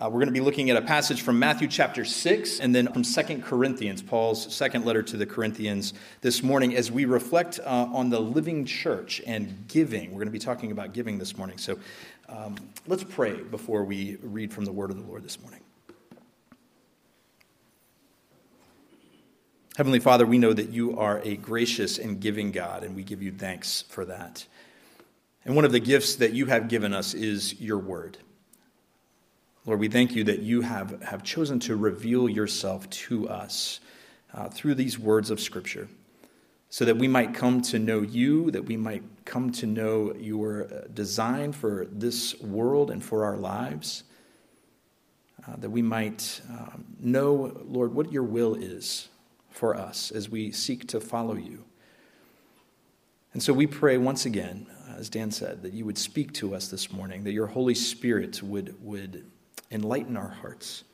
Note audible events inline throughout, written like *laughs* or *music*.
Uh, we're going to be looking at a passage from Matthew chapter 6 and then from Second Corinthians, Paul's second letter to the Corinthians this morning as we reflect uh, on the living church and giving. We're going to be talking about giving this morning. So um, let's pray before we read from the word of the Lord this morning. Heavenly Father, we know that you are a gracious and giving God, and we give you thanks for that. And one of the gifts that you have given us is your word. Lord, we thank you that you have, have chosen to reveal yourself to us uh, through these words of Scripture so that we might come to know you, that we might come to know your uh, design for this world and for our lives, uh, that we might um, know, Lord, what your will is for us as we seek to follow you. And so we pray once again, as Dan said, that you would speak to us this morning, that your Holy Spirit would, would enlighten our hearts.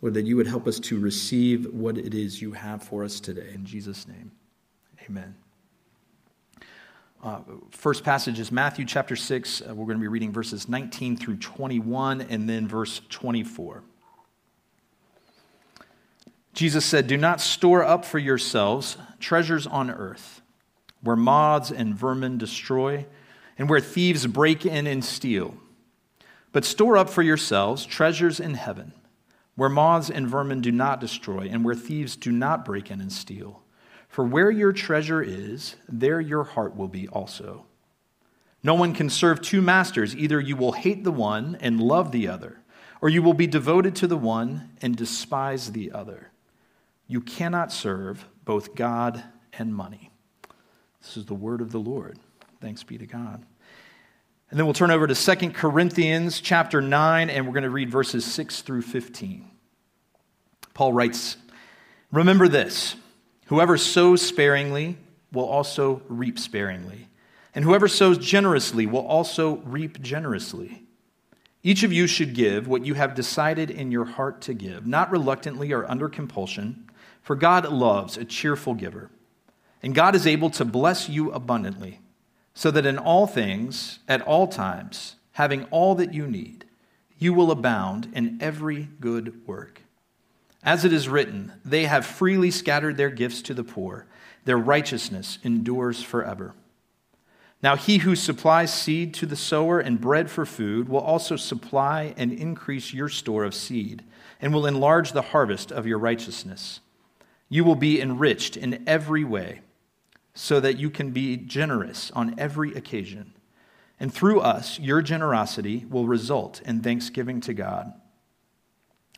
Lord, that you would help us to receive what it is you have for us today. In Jesus' name, amen. Uh, first passage is Matthew chapter 6. Uh, we're going to be reading verses 19 through 21 and then verse 24. Jesus said, Do not store up for yourselves treasures on earth, where moths and vermin destroy, and where thieves break in and steal. But store up for yourselves treasures in heaven, where moths and vermin do not destroy, and where thieves do not break in and steal. For where your treasure is, there your heart will be also. No one can serve two masters. Either you will hate the one and love the other, or you will be devoted to the one and despise the other. You cannot serve both God and money. This is the word of the Lord. Thanks be to God. And then we'll turn over to 2 Corinthians chapter 9, and we're going to read verses 6 through 15. Paul writes Remember this whoever sows sparingly will also reap sparingly, and whoever sows generously will also reap generously. Each of you should give what you have decided in your heart to give, not reluctantly or under compulsion, for God loves a cheerful giver. And God is able to bless you abundantly so that in all things, at all times, having all that you need, you will abound in every good work. As it is written, they have freely scattered their gifts to the poor, their righteousness endures forever. Now, he who supplies seed to the sower and bread for food will also supply and increase your store of seed, and will enlarge the harvest of your righteousness. You will be enriched in every way so that you can be generous on every occasion. And through us, your generosity will result in thanksgiving to God.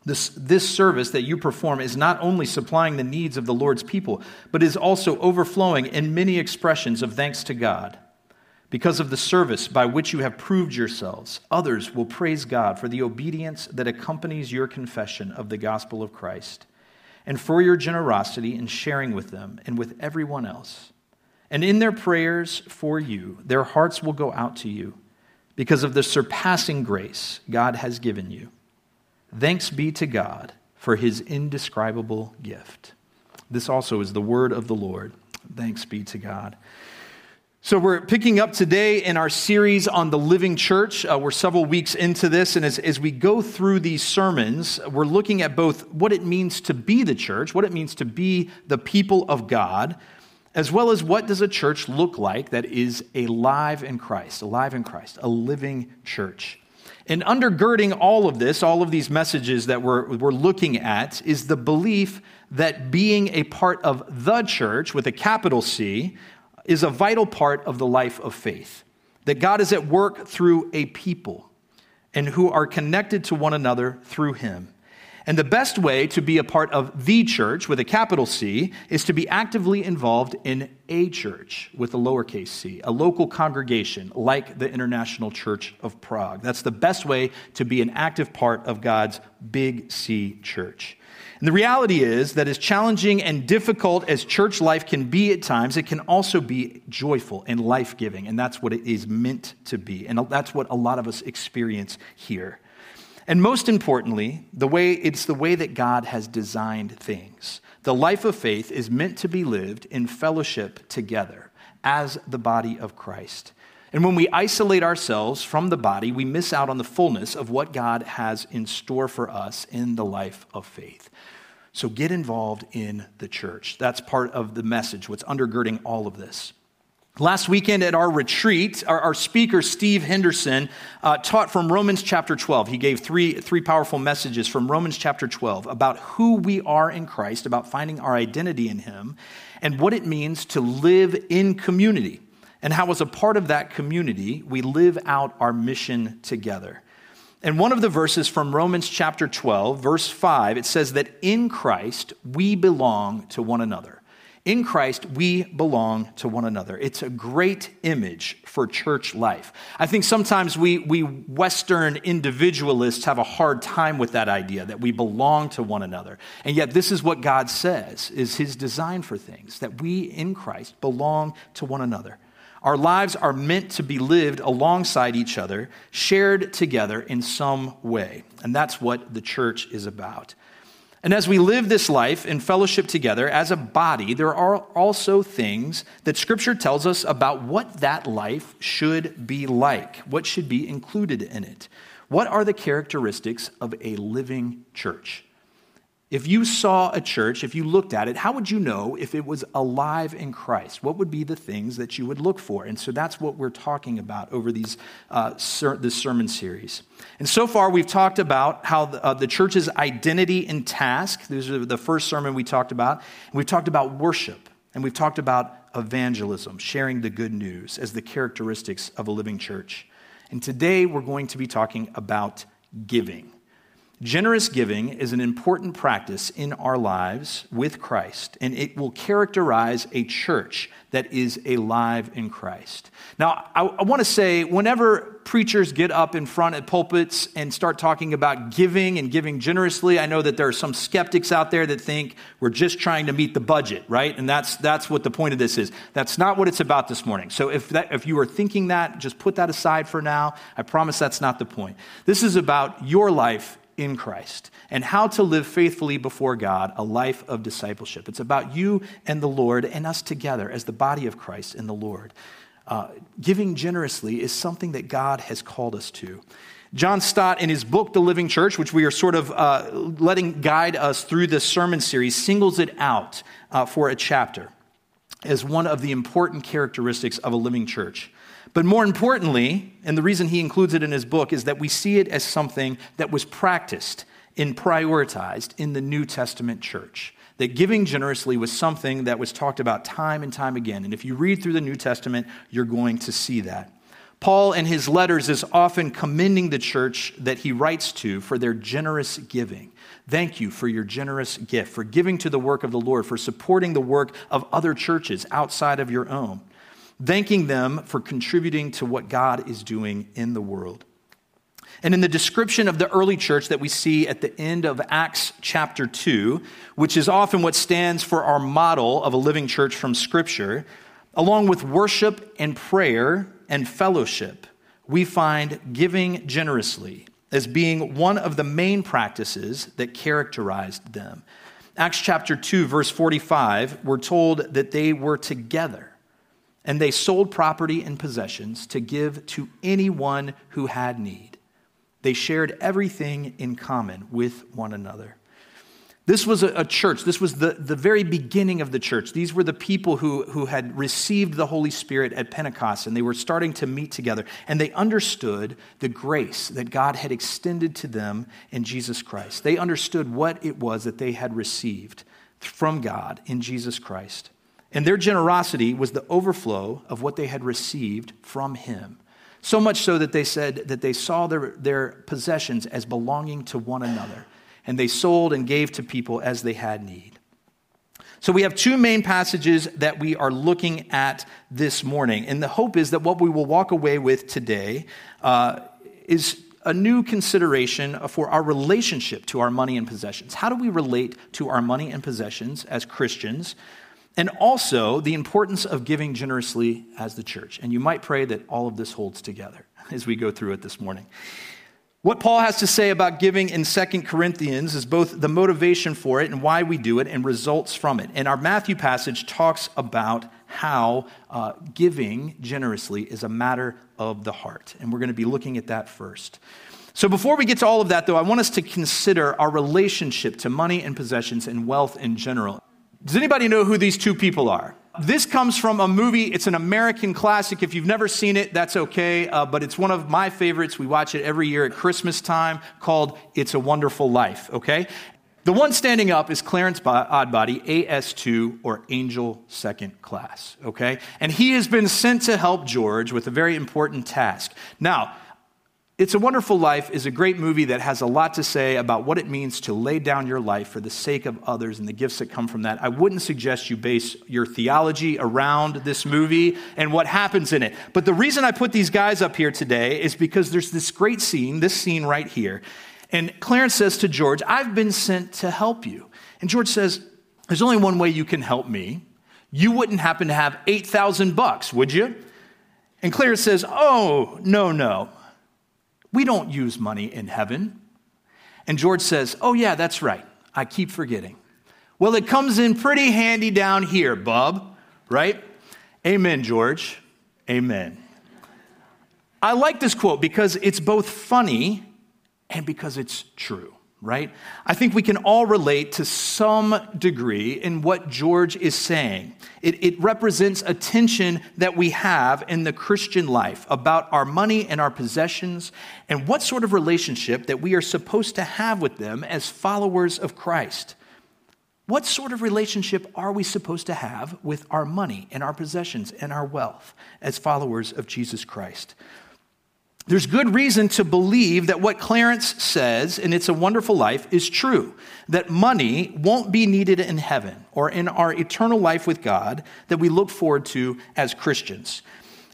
This, this service that you perform is not only supplying the needs of the Lord's people, but is also overflowing in many expressions of thanks to God. Because of the service by which you have proved yourselves, others will praise God for the obedience that accompanies your confession of the gospel of Christ, and for your generosity in sharing with them and with everyone else. And in their prayers for you, their hearts will go out to you because of the surpassing grace God has given you. Thanks be to God for his indescribable gift. This also is the word of the Lord. Thanks be to God. So, we're picking up today in our series on the living church. Uh, we're several weeks into this, and as, as we go through these sermons, we're looking at both what it means to be the church, what it means to be the people of God, as well as what does a church look like that is alive in Christ, alive in Christ, a living church. And undergirding all of this, all of these messages that we're, we're looking at, is the belief that being a part of the church, with a capital C, is a vital part of the life of faith. That God is at work through a people and who are connected to one another through Him. And the best way to be a part of the church with a capital C is to be actively involved in a church with a lowercase c, a local congregation like the International Church of Prague. That's the best way to be an active part of God's big C church. And the reality is that as challenging and difficult as church life can be at times, it can also be joyful and life giving. And that's what it is meant to be. And that's what a lot of us experience here. And most importantly, the way it's the way that God has designed things. The life of faith is meant to be lived in fellowship together as the body of Christ. And when we isolate ourselves from the body, we miss out on the fullness of what God has in store for us in the life of faith. So get involved in the church. That's part of the message, what's undergirding all of this. Last weekend at our retreat, our, our speaker, Steve Henderson, uh, taught from Romans chapter 12. He gave three, three powerful messages from Romans chapter 12 about who we are in Christ, about finding our identity in Him, and what it means to live in community, and how, as a part of that community, we live out our mission together. And one of the verses from Romans chapter 12, verse 5, it says that in Christ we belong to one another. In Christ, we belong to one another. It's a great image for church life. I think sometimes we, we Western individualists have a hard time with that idea that we belong to one another. And yet, this is what God says is his design for things that we in Christ belong to one another. Our lives are meant to be lived alongside each other, shared together in some way. And that's what the church is about. And as we live this life in fellowship together as a body, there are also things that Scripture tells us about what that life should be like, what should be included in it. What are the characteristics of a living church? If you saw a church, if you looked at it, how would you know if it was alive in Christ? What would be the things that you would look for? And so that's what we're talking about over these, uh, ser- this sermon series. And so far, we've talked about how the, uh, the church's identity and task. These are the first sermon we talked about. And we've talked about worship, and we've talked about evangelism, sharing the good news as the characteristics of a living church. And today, we're going to be talking about giving. Generous giving is an important practice in our lives with Christ, and it will characterize a church that is alive in Christ. Now, I, I want to say, whenever preachers get up in front at pulpits and start talking about giving and giving generously, I know that there are some skeptics out there that think we're just trying to meet the budget, right? And that's, that's what the point of this is. That's not what it's about this morning. So if, that, if you are thinking that, just put that aside for now. I promise that's not the point. This is about your life in Christ and how to live faithfully before God a life of discipleship. It's about you and the Lord and us together as the body of Christ and the Lord. Uh, giving generously is something that God has called us to. John Stott, in his book, The Living Church, which we are sort of uh, letting guide us through this sermon series, singles it out uh, for a chapter as one of the important characteristics of a living church. But more importantly, and the reason he includes it in his book, is that we see it as something that was practiced and prioritized in the New Testament church. That giving generously was something that was talked about time and time again. And if you read through the New Testament, you're going to see that. Paul, in his letters, is often commending the church that he writes to for their generous giving. Thank you for your generous gift, for giving to the work of the Lord, for supporting the work of other churches outside of your own thanking them for contributing to what God is doing in the world. And in the description of the early church that we see at the end of Acts chapter 2, which is often what stands for our model of a living church from Scripture, along with worship and prayer and fellowship, we find giving generously as being one of the main practices that characterized them. Acts chapter 2, verse 45, we're told that they were together and they sold property and possessions to give to anyone who had need. They shared everything in common with one another. This was a, church. This was the, the very beginning of the church. These were the people who, who had received the Holy Spirit at Pentecost, and they were starting to meet together. And they understood the grace that God had extended to them in Jesus Christ. They understood what it was that they had received from God in Jesus Christ. And their generosity was the overflow of what they had received from him. So much so that they said that they saw their, their possessions as belonging to one another, and they sold and gave to people as they had need. So we have two main passages that we are looking at this morning. And the hope is that what we will walk away with today uh, is a new consideration for our relationship to our money and possessions. How do we relate to our money and possessions as Christians? And also the importance of giving generously as the church. And you might pray that all of this holds together *laughs* as we go through it this morning. What Paul has to say about giving in Second Corinthians is both the motivation for it and why we do it and results from it. And our Matthew passage talks about how uh, giving generously is a matter of the heart. And we're going to be looking at that first. So, before we get to all of that, though, I want us to consider our relationship to money and possessions and wealth in general. Does anybody know who these two people are? This comes from a movie. It's an American classic. If you've never seen it, that's okay. Uh, but it's one of my favorites. We watch it every year at Christmas time called It's a Wonderful Life, okay? The one standing up is Clarence Odbody, AS2 or Angel Second Class, okay? And he has been sent to help George with a very important task. Now, it's a Wonderful Life is a great movie that has a lot to say about what it means to lay down your life for the sake of others and the gifts that come from that. I wouldn't suggest you base your theology around this movie and what happens in it. But the reason I put these guys up here today is because there's this great scene, this scene right here. And Clarence says to George, I've been sent to help you. And George says, There's only one way you can help me. You wouldn't happen to have 8,000 bucks, would you? And Clarence says, Oh, no, no. We don't use money in heaven. And George says, Oh, yeah, that's right. I keep forgetting. Well, it comes in pretty handy down here, bub, right? Amen, George. Amen. I like this quote because it's both funny and because it's true right? I think we can all relate to some degree in what George is saying. It, it, represents a tension that we have in the Christian life about our money and our possessions and what sort of relationship that we are supposed to have with them as followers of Christ. What sort of relationship are we supposed to have with our money and our possessions and our wealth as followers of Jesus Christ? There's good reason to believe that what Clarence says in It's a Wonderful Life is true, that money won't be needed in heaven or in our eternal life with God that we look forward to as Christians.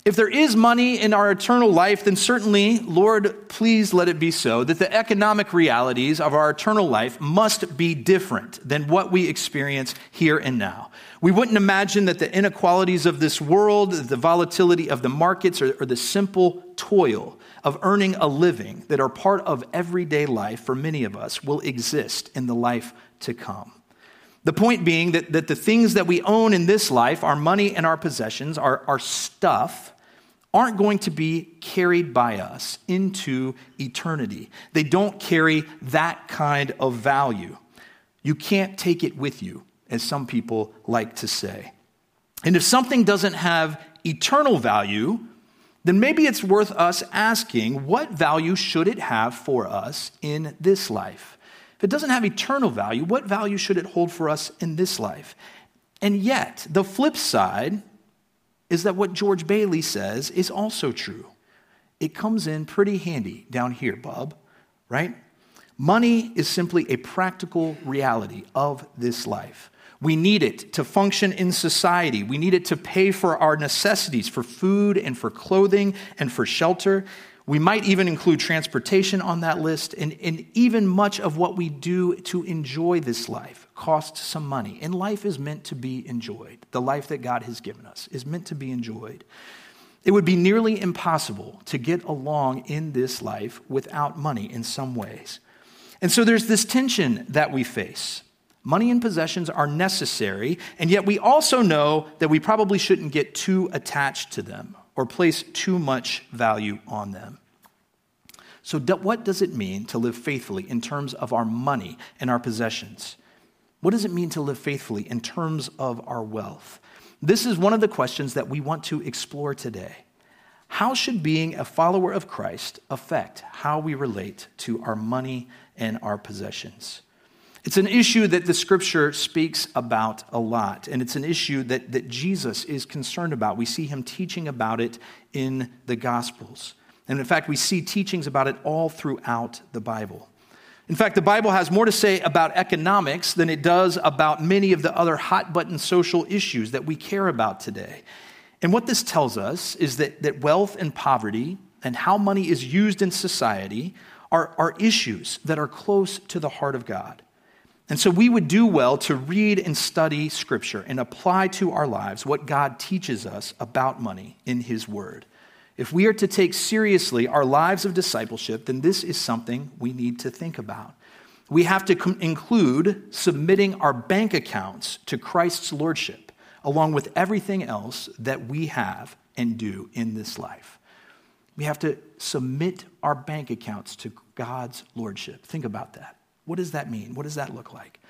If there is money in our eternal life, then certainly, Lord, please let it be so that the economic realities of our eternal life must be different than what we experience here and now. We wouldn't imagine that the inequalities of this world, the volatility of the markets, or, or the simple toil of earning a living that are part of everyday life for many of us will exist in the life to come. The point being that, that the things that we own in this life, our money and our possessions, our, our stuff, aren't going to be carried by us into eternity. They don't carry that kind of value. You can't take it with you, as some people like to say. And if something doesn't have eternal value, then maybe it's worth us asking what value should it have for us in this life? If it doesn't have eternal value, what value should it hold for us in this life? And yet, the flip side is that what George Bailey says is also true. It comes in pretty handy down here, Bob, right? Money is simply a practical reality of this life. We need it to function in society. We need it to pay for our necessities, for food and for clothing and for shelter. We might even include transportation on that list, and, and even much of what we do to enjoy this life costs some money. And life is meant to be enjoyed. The life that God has given us is meant to be enjoyed. It would be nearly impossible to get along in this life without money in some ways. And so there's this tension that we face. Money and possessions are necessary, and yet we also know that we probably shouldn't get too attached to them or place too much value on them. So, what does it mean to live faithfully in terms of our money and our possessions? What does it mean to live faithfully in terms of our wealth? This is one of the questions that we want to explore today. How should being a follower of Christ affect how we relate to our money and our possessions? It's an issue that the scripture speaks about a lot, and it's an issue that, that Jesus is concerned about. We see him teaching about it in the Gospels. And in fact, we see teachings about it all throughout the Bible. In fact, the Bible has more to say about economics than it does about many of the other hot button social issues that we care about today. And what this tells us is that, that wealth and poverty and how money is used in society are, are issues that are close to the heart of God. And so we would do well to read and study Scripture and apply to our lives what God teaches us about money in His Word. If we are to take seriously our lives of discipleship, then this is something we need to think about. We have to com- include submitting our bank accounts to Christ's lordship along with everything else that we have and do in this life. We have to submit our bank accounts to God's lordship. Think about that. What does that mean? What does that look like?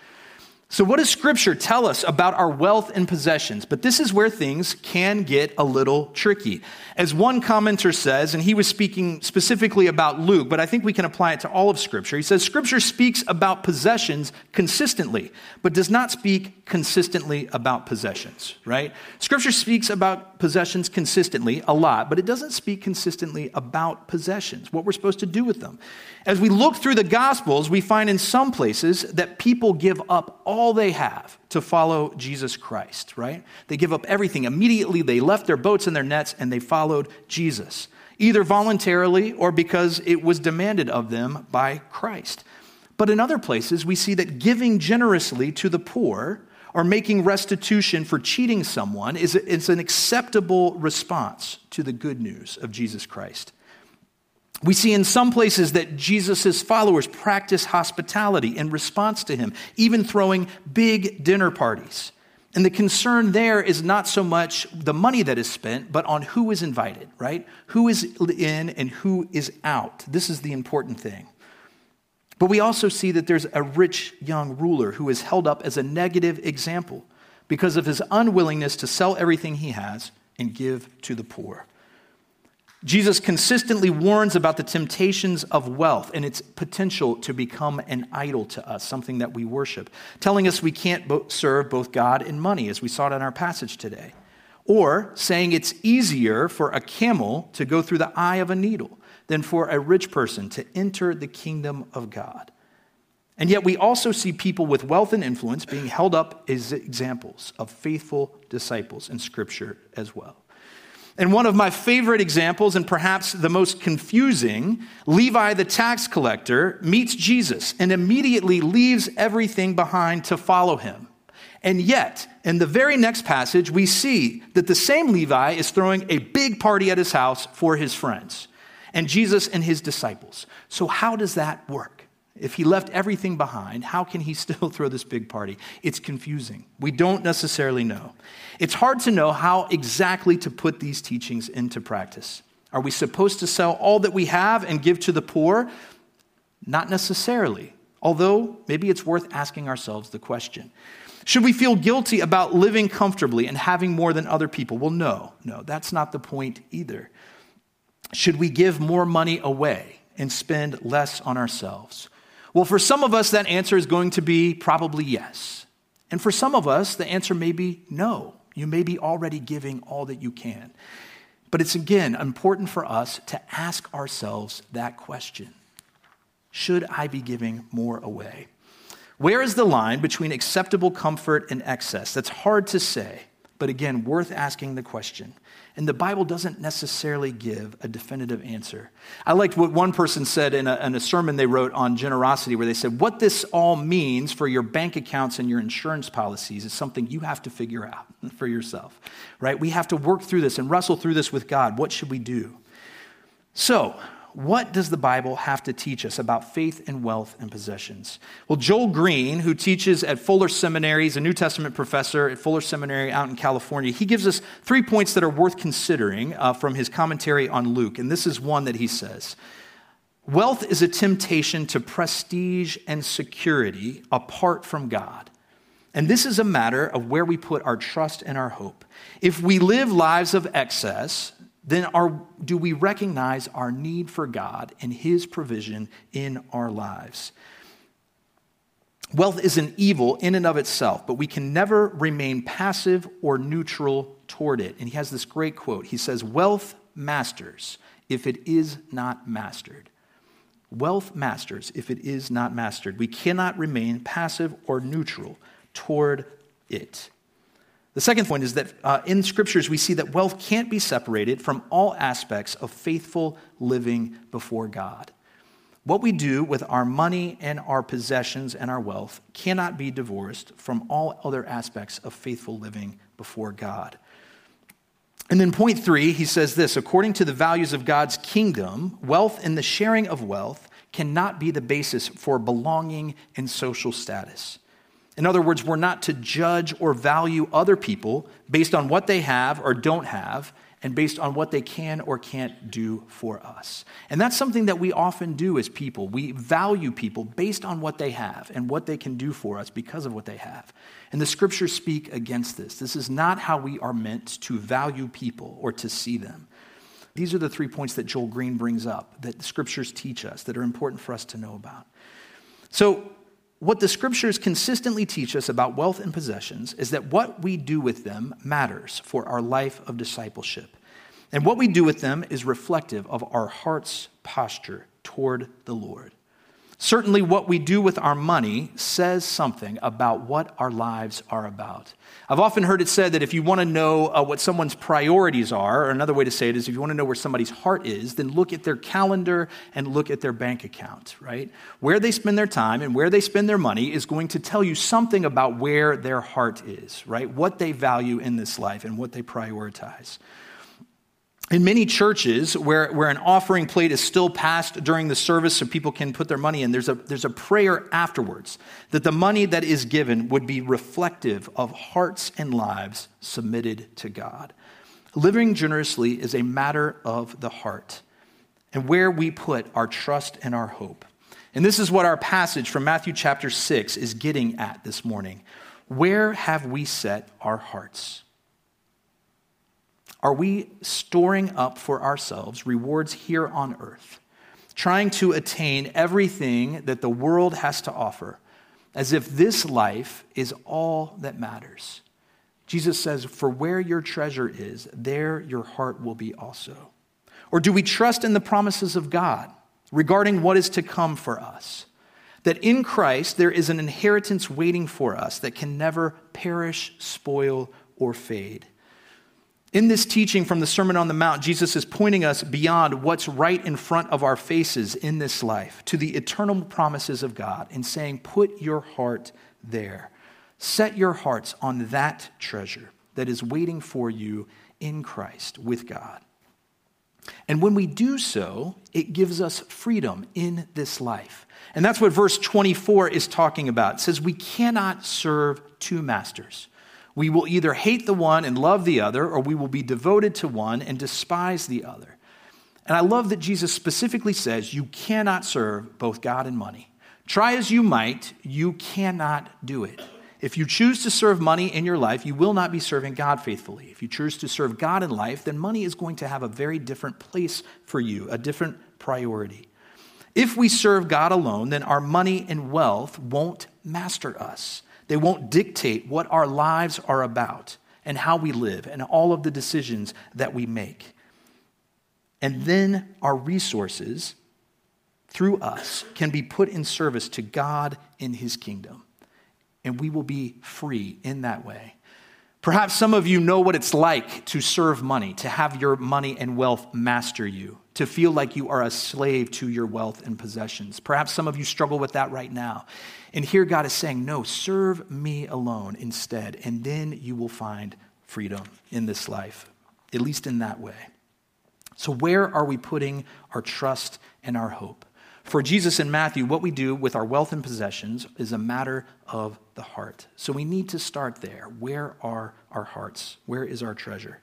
So, what does Scripture tell us about our wealth and possessions? But this is where things can get a little tricky. As one commenter says, and he was speaking specifically about Luke, but I think we can apply it to all of Scripture. He says, Scripture speaks about possessions consistently, but does not speak consistently about possessions, right? Scripture speaks about possessions consistently a lot, but it doesn't speak consistently about possessions, what we're supposed to do with them. As we look through the Gospels, we find in some places that people give up all they have to follow Jesus Christ, right? They give up everything. Immediately, they left their boats and their nets and they followed Jesus, either voluntarily or because it was demanded of them by Christ. But in other places, we see that giving generously to the poor or making restitution for cheating someone is, is an acceptable response to the good news of Jesus Christ. We see in some places that Jesus' followers practice hospitality in response to him, even throwing big dinner parties. And the concern there is not so much the money that is spent, but on who is invited, right? Who is in and who is out. This is the important thing. But we also see that there's a rich young ruler who is held up as a negative example because of his unwillingness to sell everything he has and give to the poor. Jesus consistently warns about the temptations of wealth and its potential to become an idol to us, something that we worship, telling us we can't bo- serve both God and money, as we saw it in our passage today, or saying it's easier for a camel to go through the eye of a needle than for a rich person to enter the kingdom of God. And yet, we also see people with wealth and influence being held up as examples of faithful disciples in Scripture as well. And one of my favorite examples, and perhaps the most confusing, Levi the tax collector meets Jesus and immediately leaves everything behind to follow him. And yet, in the very next passage, we see that the same Levi is throwing a big party at his house for his friends and Jesus and his disciples. So, how does that work? If he left everything behind, how can he *laughs* still throw this big party? It's confusing. We don't necessarily know. It's hard to know how exactly to put these teachings into practice. Are we supposed to sell all that we have and give to the poor? Not necessarily, although maybe it's worth asking ourselves the question. Should we feel guilty about living comfortably and having more than other people? Well, no, no, that's not the point either. Should we give more money away and spend less on ourselves? Well, for some of us, that answer is going to be probably yes. And for some of us, the answer may be no. You may be already giving all that you can. But it's again important for us to ask ourselves that question Should I be giving more away? Where is the line between acceptable comfort and excess? That's hard to say, but again, worth asking the question. And the Bible doesn't necessarily give a definitive answer. I liked what one person said in a, in a, sermon they wrote on generosity, where they said, What this all means for your bank accounts and your insurance policies is something you have to figure out *laughs* for yourself, right? We have to work through this and wrestle through this with God. What should we do? So, what does the Bible have to teach us about faith and wealth and possessions? Well, Joel Green, who teaches at Fuller Seminary, he's a New Testament professor at Fuller Seminary out in California, he gives us three points that are worth considering uh, from his commentary on Luke. And this is one that he says Wealth is a temptation to prestige and security apart from God. And this is a matter of where we put our trust and our hope. If we live lives of excess, then are, do we recognize our need for God and His provision in our lives? Wealth is an evil in and of itself, but we can never remain passive or neutral toward it. And he has this great quote. He says, Wealth masters if it is not mastered. Wealth masters if it is not mastered. We cannot remain passive or neutral toward it. The second point is that uh, in scriptures we see that wealth can't be separated from all aspects of faithful living before God. What we do with our money and our possessions and our wealth cannot be divorced from all other aspects of faithful living before God. And then, point three, he says this according to the values of God's kingdom, wealth and the sharing of wealth cannot be the basis for belonging and social status. In other words, we're not to judge or value other people based on what they have or don't have and based on what they can or can't do for us. And that's something that we often do as people. We value people based on what they have and what they can do for us because of what they have. And the scriptures speak against this. This is not how we are meant to value people or to see them. These are the three points that Joel Green brings up that the scriptures teach us that are important for us to know about. So, what the scriptures consistently teach us about wealth and possessions is that what we do with them matters for our life of discipleship. And what we do with them is reflective of our heart's posture toward the Lord. Certainly, what we do with our money says something about what our lives are about. I've often heard it said that if you want to know uh, what someone's priorities are, or another way to say it is if you want to know where somebody's heart is, then look at their calendar and look at their bank account, right? Where they spend their time and where they spend their money is going to tell you something about where their heart is, right? What they value in this life and what they prioritize in many churches where, where an offering plate is still passed during the service so people can put their money in, there's a, there's a prayer afterwards that the money that is given would be reflective of hearts and lives submitted to God. Living generously is a matter of the heart and where we put our trust and our hope. And this is what our passage from Matthew chapter 6 is getting at this morning. Where have we set our hearts? Are we storing up for ourselves rewards here on earth, trying to attain everything that the world has to offer, as if this life is all that matters? Jesus says, For where your treasure is, there your heart will be also. Or do we trust in the promises of God regarding what is to come for us? That in Christ there is an inheritance waiting for us that can never perish, spoil, or fade. In this teaching from the Sermon on the Mount, Jesus is pointing us beyond what's right in front of our faces in this life to the eternal promises of God and saying, Put your heart there. Set your hearts on that treasure that is waiting for you in Christ with God. And when we do so, it gives us freedom in this life. And that's what verse 24 is talking about. It says, We cannot serve two masters. We will either hate the one and love the other, or we will be devoted to one and despise the other. And I love that Jesus specifically says you cannot serve both God and money. Try as you might, you cannot do it. If you choose to serve money in your life, you will not be serving God faithfully. If you choose to serve God in life, then money is going to have a very different place for you, a different priority. If we serve God alone, then our money and wealth won't master us. They won't dictate what our lives are about and how we live and all of the decisions that we make. And then our resources through us can be put in service to God in his kingdom. And we will be free in that way. Perhaps some of you know what it's like to serve money, to have your money and wealth master you, to feel like you are a slave to your wealth and possessions. Perhaps some of you struggle with that right now. And here God is saying, No, serve me alone instead, and then you will find freedom in this life, at least in that way. So, where are we putting our trust and our hope? For Jesus and Matthew, what we do with our wealth and possessions is a matter of the heart. So we need to start there. Where are our hearts? Where is our treasure?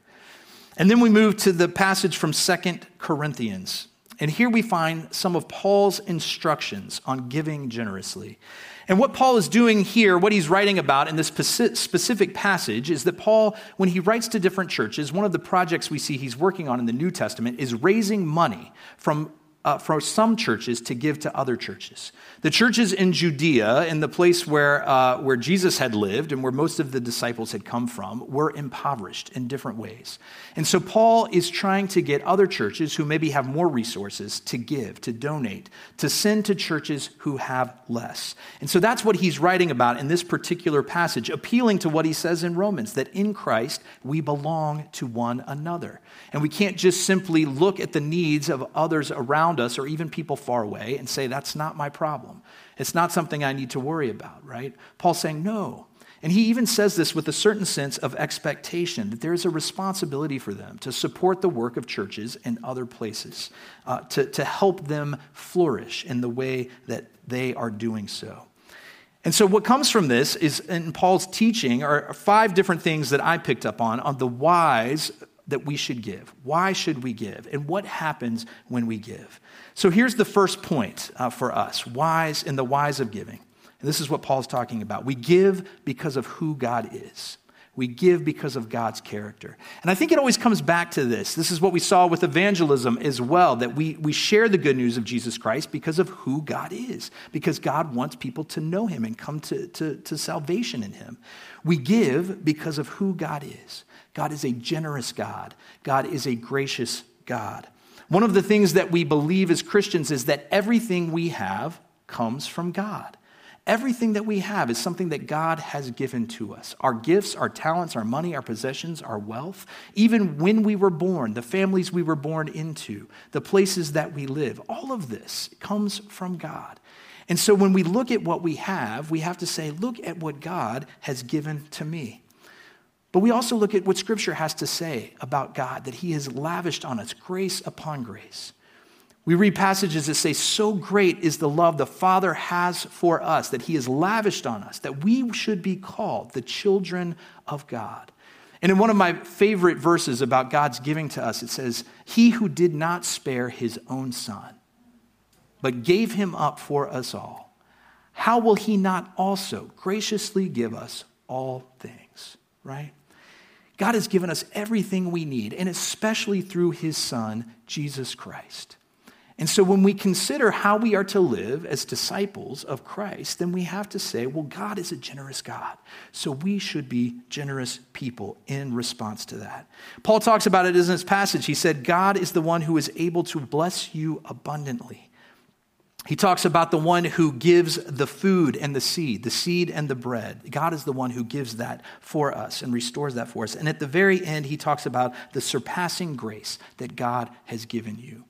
And then we move to the passage from Second Corinthians. And here we find some of Paul's instructions on giving generously. And what Paul is doing here, what he's writing about in this specific passage, is that Paul, when he writes to different churches, one of the projects we see he's working on in the New Testament is raising money from uh, for some churches to give to other churches. The churches in Judea, in the place where, uh, where Jesus had lived and where most of the disciples had come from, were impoverished in different ways. And so Paul is trying to get other churches who maybe have more resources to give, to donate, to send to churches who have less. And so that's what he's writing about in this particular passage, appealing to what he says in Romans that in Christ we belong to one another. And we can't just simply look at the needs of others around us or even people far away and say, that's not my problem. It's not something I need to worry about, right? Paul's saying, no. And he even says this with a certain sense of expectation that there is a responsibility for them to support the work of churches in other places, uh, to, to help them flourish in the way that they are doing so. And so, what comes from this is in Paul's teaching are five different things that I picked up on, on the whys that we should give. Why should we give? And what happens when we give? So, here's the first point uh, for us whys and the whys of giving. And this is what Paul's talking about. We give because of who God is. We give because of God's character. And I think it always comes back to this. This is what we saw with evangelism as well that we, we share the good news of Jesus Christ because of who God is, because God wants people to know him and come to, to, to salvation in him. We give because of who God is. God is a generous God, God is a gracious God. One of the things that we believe as Christians is that everything we have comes from God. Everything that we have is something that God has given to us our gifts, our talents, our money, our possessions, our wealth. Even when we were born, the families we were born into, the places that we live, all of this comes from God. And so when we look at what we have, we have to say, look at what God has given to me. But we also look at what Scripture has to say about God, that He has lavished on us grace upon grace. We read passages that say, So great is the love the Father has for us, that He has lavished on us, that we should be called the children of God. And in one of my favorite verses about God's giving to us, it says, He who did not spare His own Son, but gave Him up for us all, how will He not also graciously give us all things? Right? God has given us everything we need, and especially through His Son, Jesus Christ. And so when we consider how we are to live as disciples of Christ, then we have to say, well, God is a generous God. So we should be generous people in response to that. Paul talks about it in this passage. He said, God is the one who is able to bless you abundantly. He talks about the one who gives the food and the seed, the seed and the bread. God is the one who gives that for us and restores that for us. And at the very end, he talks about the surpassing grace that God has given you.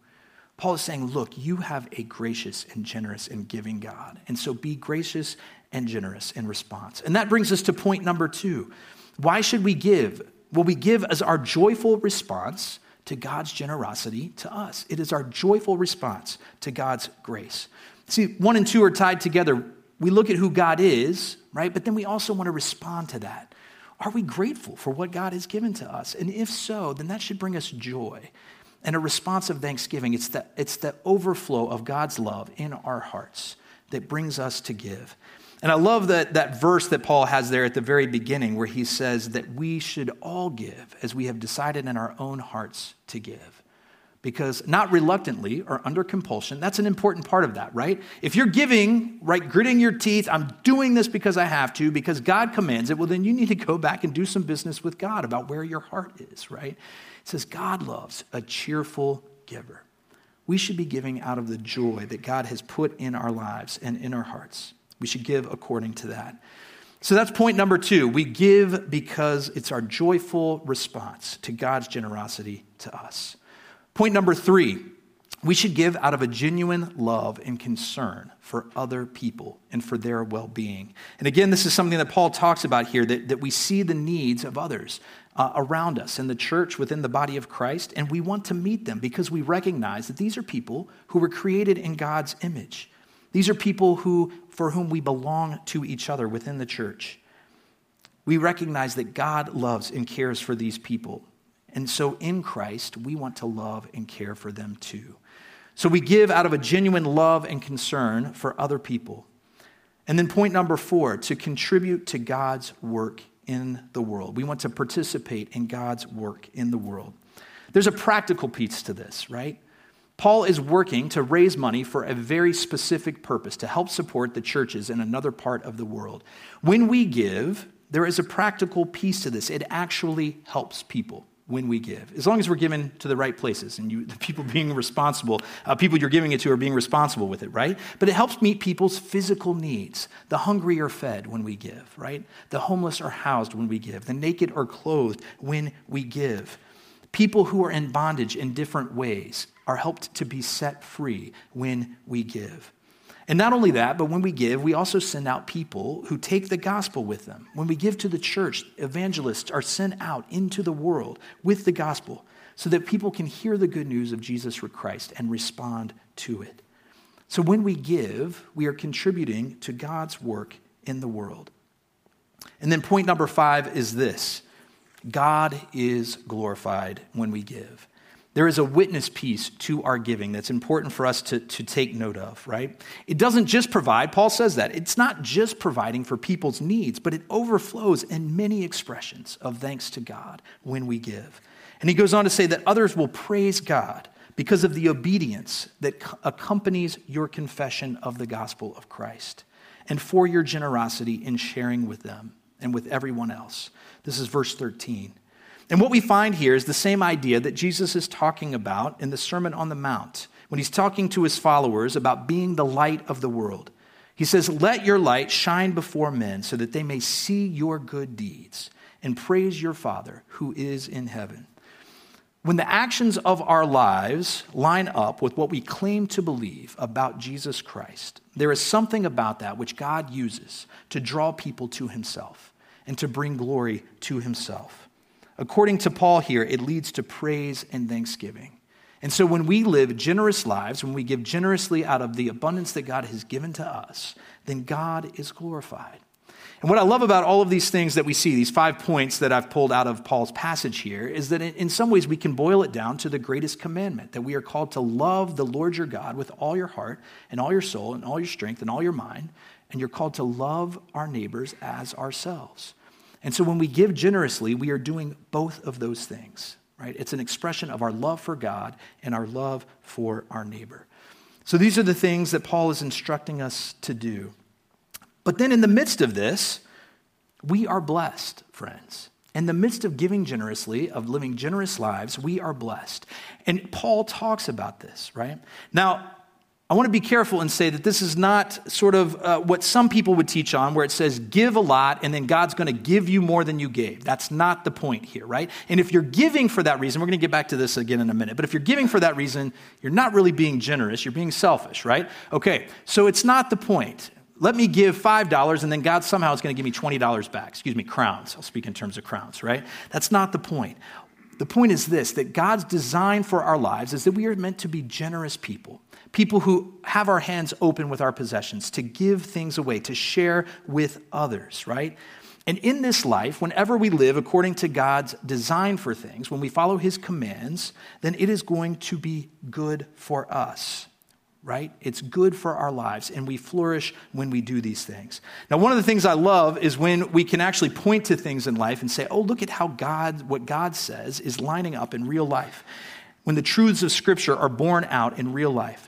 Paul is saying, look, you have a gracious and generous and giving God. And so be gracious and generous in response. And that brings us to point number two. Why should we give? Well, we give as our joyful response to God's generosity to us. It is our joyful response to God's grace. See, one and two are tied together. We look at who God is, right? But then we also want to respond to that. Are we grateful for what God has given to us? And if so, then that should bring us joy and a response of thanksgiving. It's the, it's the overflow of God's love in our hearts that brings us to give. And I love that, that verse that Paul has there at the very beginning where he says that we should all give as we have decided in our own hearts to give. Because not reluctantly or under compulsion, that's an important part of that, right? If you're giving, right, gritting your teeth, I'm doing this because I have to, because God commands it, well, then you need to go back and do some business with God about where your heart is, right? It says God loves a cheerful giver. We should be giving out of the joy that God has put in our lives and in our hearts. We should give according to that. So that's point number two. We give because it's our joyful response to God's generosity to us. Point number three, we should give out of a genuine love and concern for other people and for their well being. And again, this is something that Paul talks about here that, that we see the needs of others uh, around us in the church, within the body of Christ, and we want to meet them because we recognize that these are people who were created in God's image. These are people who, for whom we belong to each other within the church. We recognize that God loves and cares for these people. And so in Christ, we want to love and care for them too. So we give out of a genuine love and concern for other people. And then point number four, to contribute to God's work in the world. We want to participate in God's work in the world. There's a practical piece to this, right? Paul is working to raise money for a very specific purpose to help support the churches in another part of the world. When we give, there is a practical piece to this. It actually helps people when we give, as long as we're given to the right places and you, *laughs* the people being responsible, uh, people you're giving it to are being responsible with it, right? But it helps meet people's physical needs. The hungry are fed when we give, right? The homeless are housed when we give. The naked are clothed when we give. People who are in bondage in different ways are helped to be set free when we give. And not only that, but when we give, we also send out people who take the gospel with them. When we give to the church, evangelists are sent out into the world with the gospel so that people can hear the good news of Jesus Christ and respond to it. So when we give, we are contributing to God's work in the world. And then point number five is this God is glorified when we give. There is a witness piece to our giving that's important for us to, to take note of, right? It doesn't just provide, Paul says that. It's not just providing for people's needs, but it overflows in many expressions of thanks to God when we give. And he goes on to say that others will praise God because of the obedience that accompanies your confession of the gospel of Christ and for your generosity in sharing with them and with everyone else. This is verse 13. And what we find here is the same idea that Jesus is talking about in the Sermon on the Mount when he's talking to his followers about being the light of the world. He says, Let your light shine before men so that they may see your good deeds and praise your Father who is in heaven. When the actions of our lives line up with what we claim to believe about Jesus Christ, there is something about that which God uses to draw people to himself and to bring glory to himself. According to Paul here, it leads to praise and thanksgiving. And so when we live generous lives, when we give generously out of the abundance that God has given to us, then God is glorified. And what I love about all of these things that we see, these five points that I've pulled out of Paul's passage here, is that in some ways we can boil it down to the greatest commandment that we are called to love the Lord your God with all your heart and all your soul and all your strength and all your mind. And you're called to love our neighbors as ourselves. And so when we give generously, we are doing both of those things, right? It's an expression of our love for God and our love for our neighbor. So these are the things that Paul is instructing us to do. But then in the midst of this, we are blessed, friends. In the midst of giving generously, of living generous lives, we are blessed. And Paul talks about this, right? Now, I want to be careful and say that this is not sort of uh, what some people would teach on, where it says, give a lot and then God's going to give you more than you gave. That's not the point here, right? And if you're giving for that reason, we're going to get back to this again in a minute, but if you're giving for that reason, you're not really being generous, you're being selfish, right? Okay, so it's not the point. Let me give $5 and then God somehow is going to give me $20 back. Excuse me, crowns. I'll speak in terms of crowns, right? That's not the point. The point is this that God's design for our lives is that we are meant to be generous people people who have our hands open with our possessions, to give things away, to share with others, right? And in this life, whenever we live according to God's design for things, when we follow his commands, then it is going to be good for us, right? It's good for our lives, and we flourish when we do these things. Now, one of the things I love is when we can actually point to things in life and say, oh, look at how God, what God says is lining up in real life. When the truths of Scripture are borne out in real life.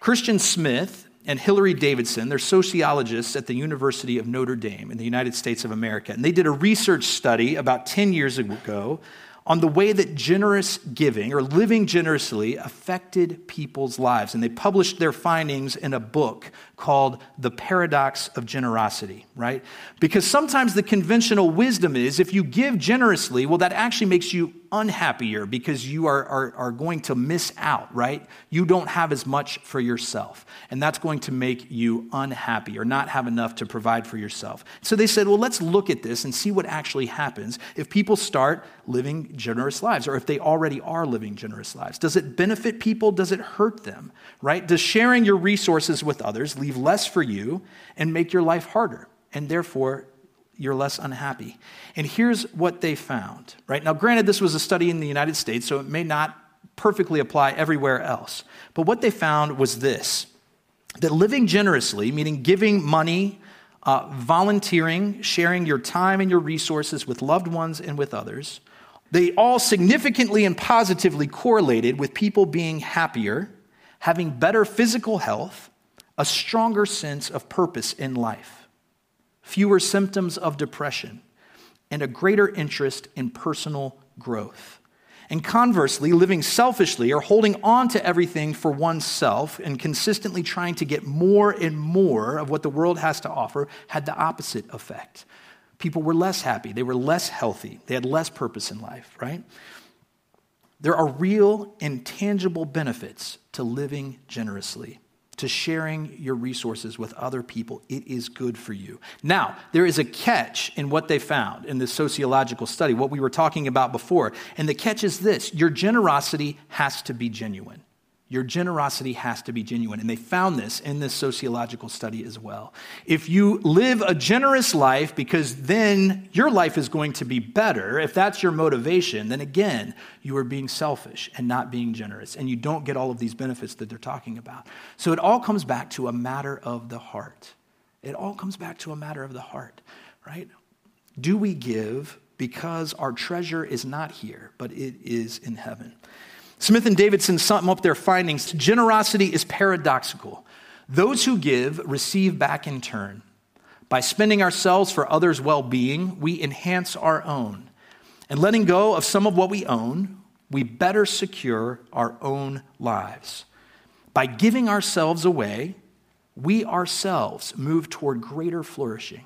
Christian Smith and Hilary Davidson, they're sociologists at the University of Notre Dame in the United States of America. And they did a research study about 10 years ago on the way that generous giving or living generously affected people's lives. And they published their findings in a book called The Paradox of Generosity, right? Because sometimes the conventional wisdom is if you give generously, well, that actually makes you unhappier because you are, are, are going to miss out, right? You don't have as much for yourself. And that's going to make you unhappy or not have enough to provide for yourself. So they said, well, let's look at this and see what actually happens if people start living generous lives or if they already are living generous lives. Does it benefit people? Does it hurt them, right? Does sharing your resources with others leave less for you and make your life harder? And therefore, you're less unhappy. And here's what they found, right? Now, granted, this was a study in the United States, so it may not perfectly apply everywhere else. But what they found was this that living generously, meaning giving money, uh, volunteering, sharing your time and your resources with loved ones and with others, they all significantly and positively correlated with people being happier, having better physical health, a stronger sense of purpose in life fewer symptoms of depression, and a greater interest in personal growth. And conversely, living selfishly or holding on to everything for oneself and consistently trying to get more and more of what the world has to offer had the opposite effect. People were less happy, they were less healthy, they had less purpose in life, right? There are real and tangible benefits to living generously to sharing your resources with other people. It is good for you. Now, there is a catch in what they found in this sociological study, what we were talking about before. And the catch is this your generosity has to be genuine. Your generosity has to be genuine. And they found this in this sociological study as well. If you live a generous life because then your life is going to be better, if that's your motivation, then again, you are being selfish and not being generous. And you don't get all of these benefits that they're talking about. So it all comes back to a matter of the heart. It all comes back to a matter of the heart, right? Do we give because our treasure is not here, but it is in heaven? Smith and Davidson sum up their findings. Generosity is paradoxical. Those who give receive back in turn. By spending ourselves for others' well being, we enhance our own. And letting go of some of what we own, we better secure our own lives. By giving ourselves away, we ourselves move toward greater flourishing.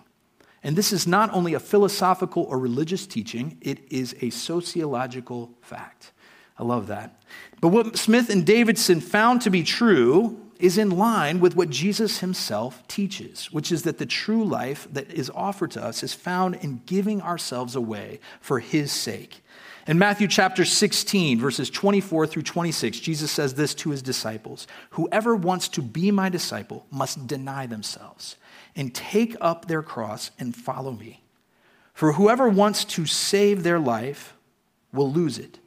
And this is not only a philosophical or religious teaching, it is a sociological fact. I love that. But what Smith and Davidson found to be true is in line with what Jesus himself teaches, which is that the true life that is offered to us is found in giving ourselves away for his sake. In Matthew chapter 16, verses 24 through 26, Jesus says this to his disciples Whoever wants to be my disciple must deny themselves and take up their cross and follow me. For whoever wants to save their life will lose it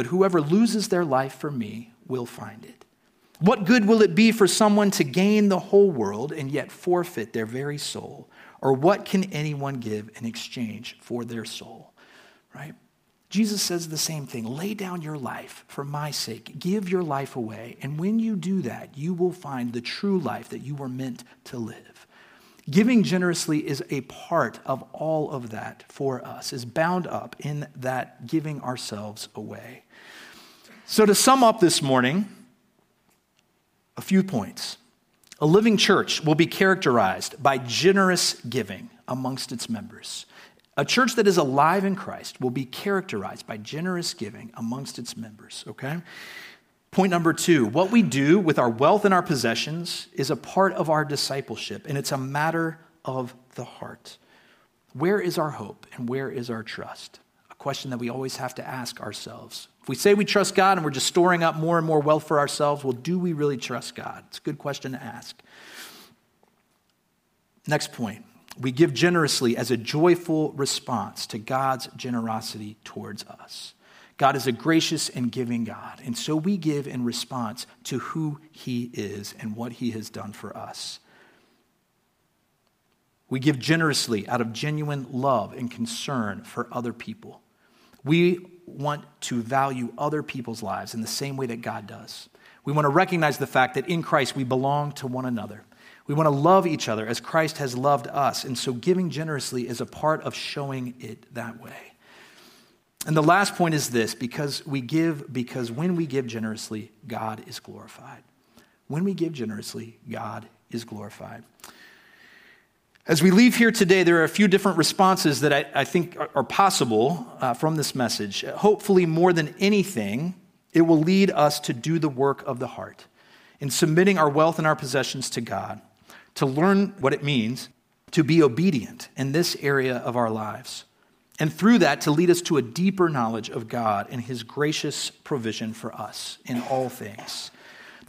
but whoever loses their life for me will find it. What good will it be for someone to gain the whole world and yet forfeit their very soul? Or what can anyone give in exchange for their soul? Right? Jesus says the same thing lay down your life for my sake, give your life away. And when you do that, you will find the true life that you were meant to live. Giving generously is a part of all of that for us, is bound up in that giving ourselves away. So, to sum up this morning, a few points. A living church will be characterized by generous giving amongst its members. A church that is alive in Christ will be characterized by generous giving amongst its members, okay? Point number two what we do with our wealth and our possessions is a part of our discipleship, and it's a matter of the heart. Where is our hope and where is our trust? A question that we always have to ask ourselves. We say we trust God and we're just storing up more and more wealth for ourselves, well, do we really trust God? It's a good question to ask. Next point we give generously as a joyful response to God's generosity towards us. God is a gracious and giving God. And so we give in response to who He is and what He has done for us. We give generously out of genuine love and concern for other people. We want to value other people's lives in the same way that God does. We want to recognize the fact that in Christ we belong to one another. We want to love each other as Christ has loved us. And so giving generously is a part of showing it that way. And the last point is this because we give, because when we give generously, God is glorified. When we give generously, God is glorified. As we leave here today, there are a few different responses that I, I think are, are possible uh, from this message. Hopefully, more than anything, it will lead us to do the work of the heart in submitting our wealth and our possessions to God, to learn what it means to be obedient in this area of our lives and through that to lead us to a deeper knowledge of God and his gracious provision for us in all things.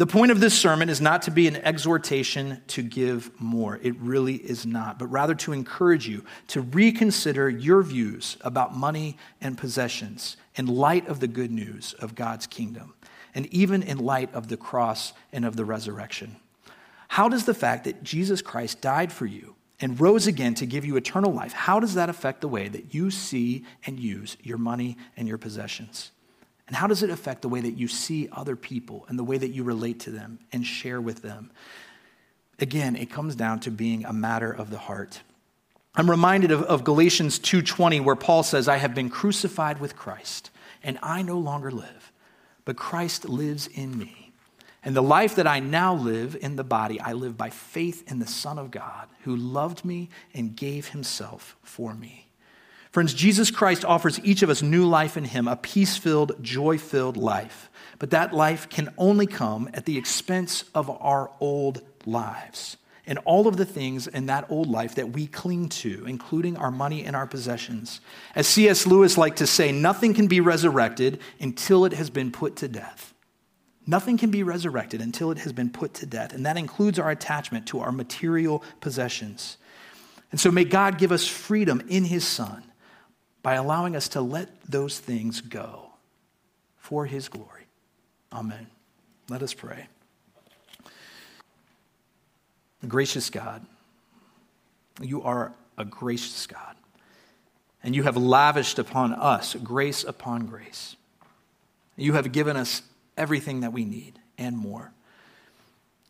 The point of this sermon is not to be an exhortation to give more. It really is not, but rather to encourage you to reconsider your views about money and possessions in light of the good news of God's kingdom, and even in light of the cross and of the resurrection. How does the fact that Jesus Christ died for you and rose again to give you eternal life, how does that affect the way that you see and use your money and your possessions? And how does it affect the way that you see other people and the way that you relate to them and share with them? Again, it comes down to being a matter of the heart. I'm reminded of, of Galatians 2:20 where Paul says, "I have been crucified with Christ, and I no longer live, but Christ lives in me." And the life that I now live in the body, I live by faith in the Son of God who loved me and gave himself for me. Friends, Jesus Christ offers each of us new life in him, a peace filled, joy filled life. But that life can only come at the expense of our old lives and all of the things in that old life that we cling to, including our money and our possessions. As C.S. Lewis liked to say, nothing can be resurrected until it has been put to death. Nothing can be resurrected until it has been put to death, and that includes our attachment to our material possessions. And so may God give us freedom in His Son by allowing us to let those things go for His glory. Amen. Let us pray. Gracious God, you are a gracious God, and you have lavished upon us grace upon grace. You have given us everything that we need and more.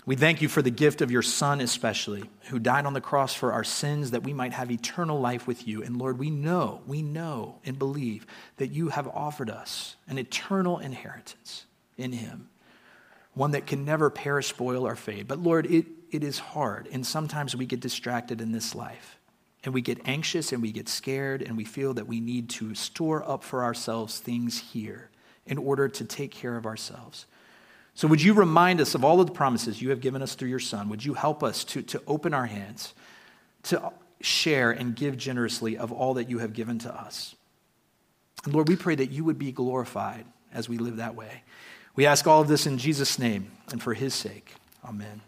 We thank you for the gift of your Son, especially, who died on the cross for our sins that we might have eternal life with you. And Lord, we know, we know and believe that you have offered us an eternal inheritance in him, one that can never perish, spoil, or fade. But Lord, it, it is hard, and sometimes we get distracted in this life. And we get anxious and we get scared, and we feel that we need to store up for ourselves things here in order to take care of ourselves. So, would you remind us of all of the promises you have given us through your Son? Would you help us to, to open our hands, to share and give generously of all that you have given to us? And Lord, we pray that you would be glorified as we live that way. We ask all of this in Jesus' name and for his sake. Amen.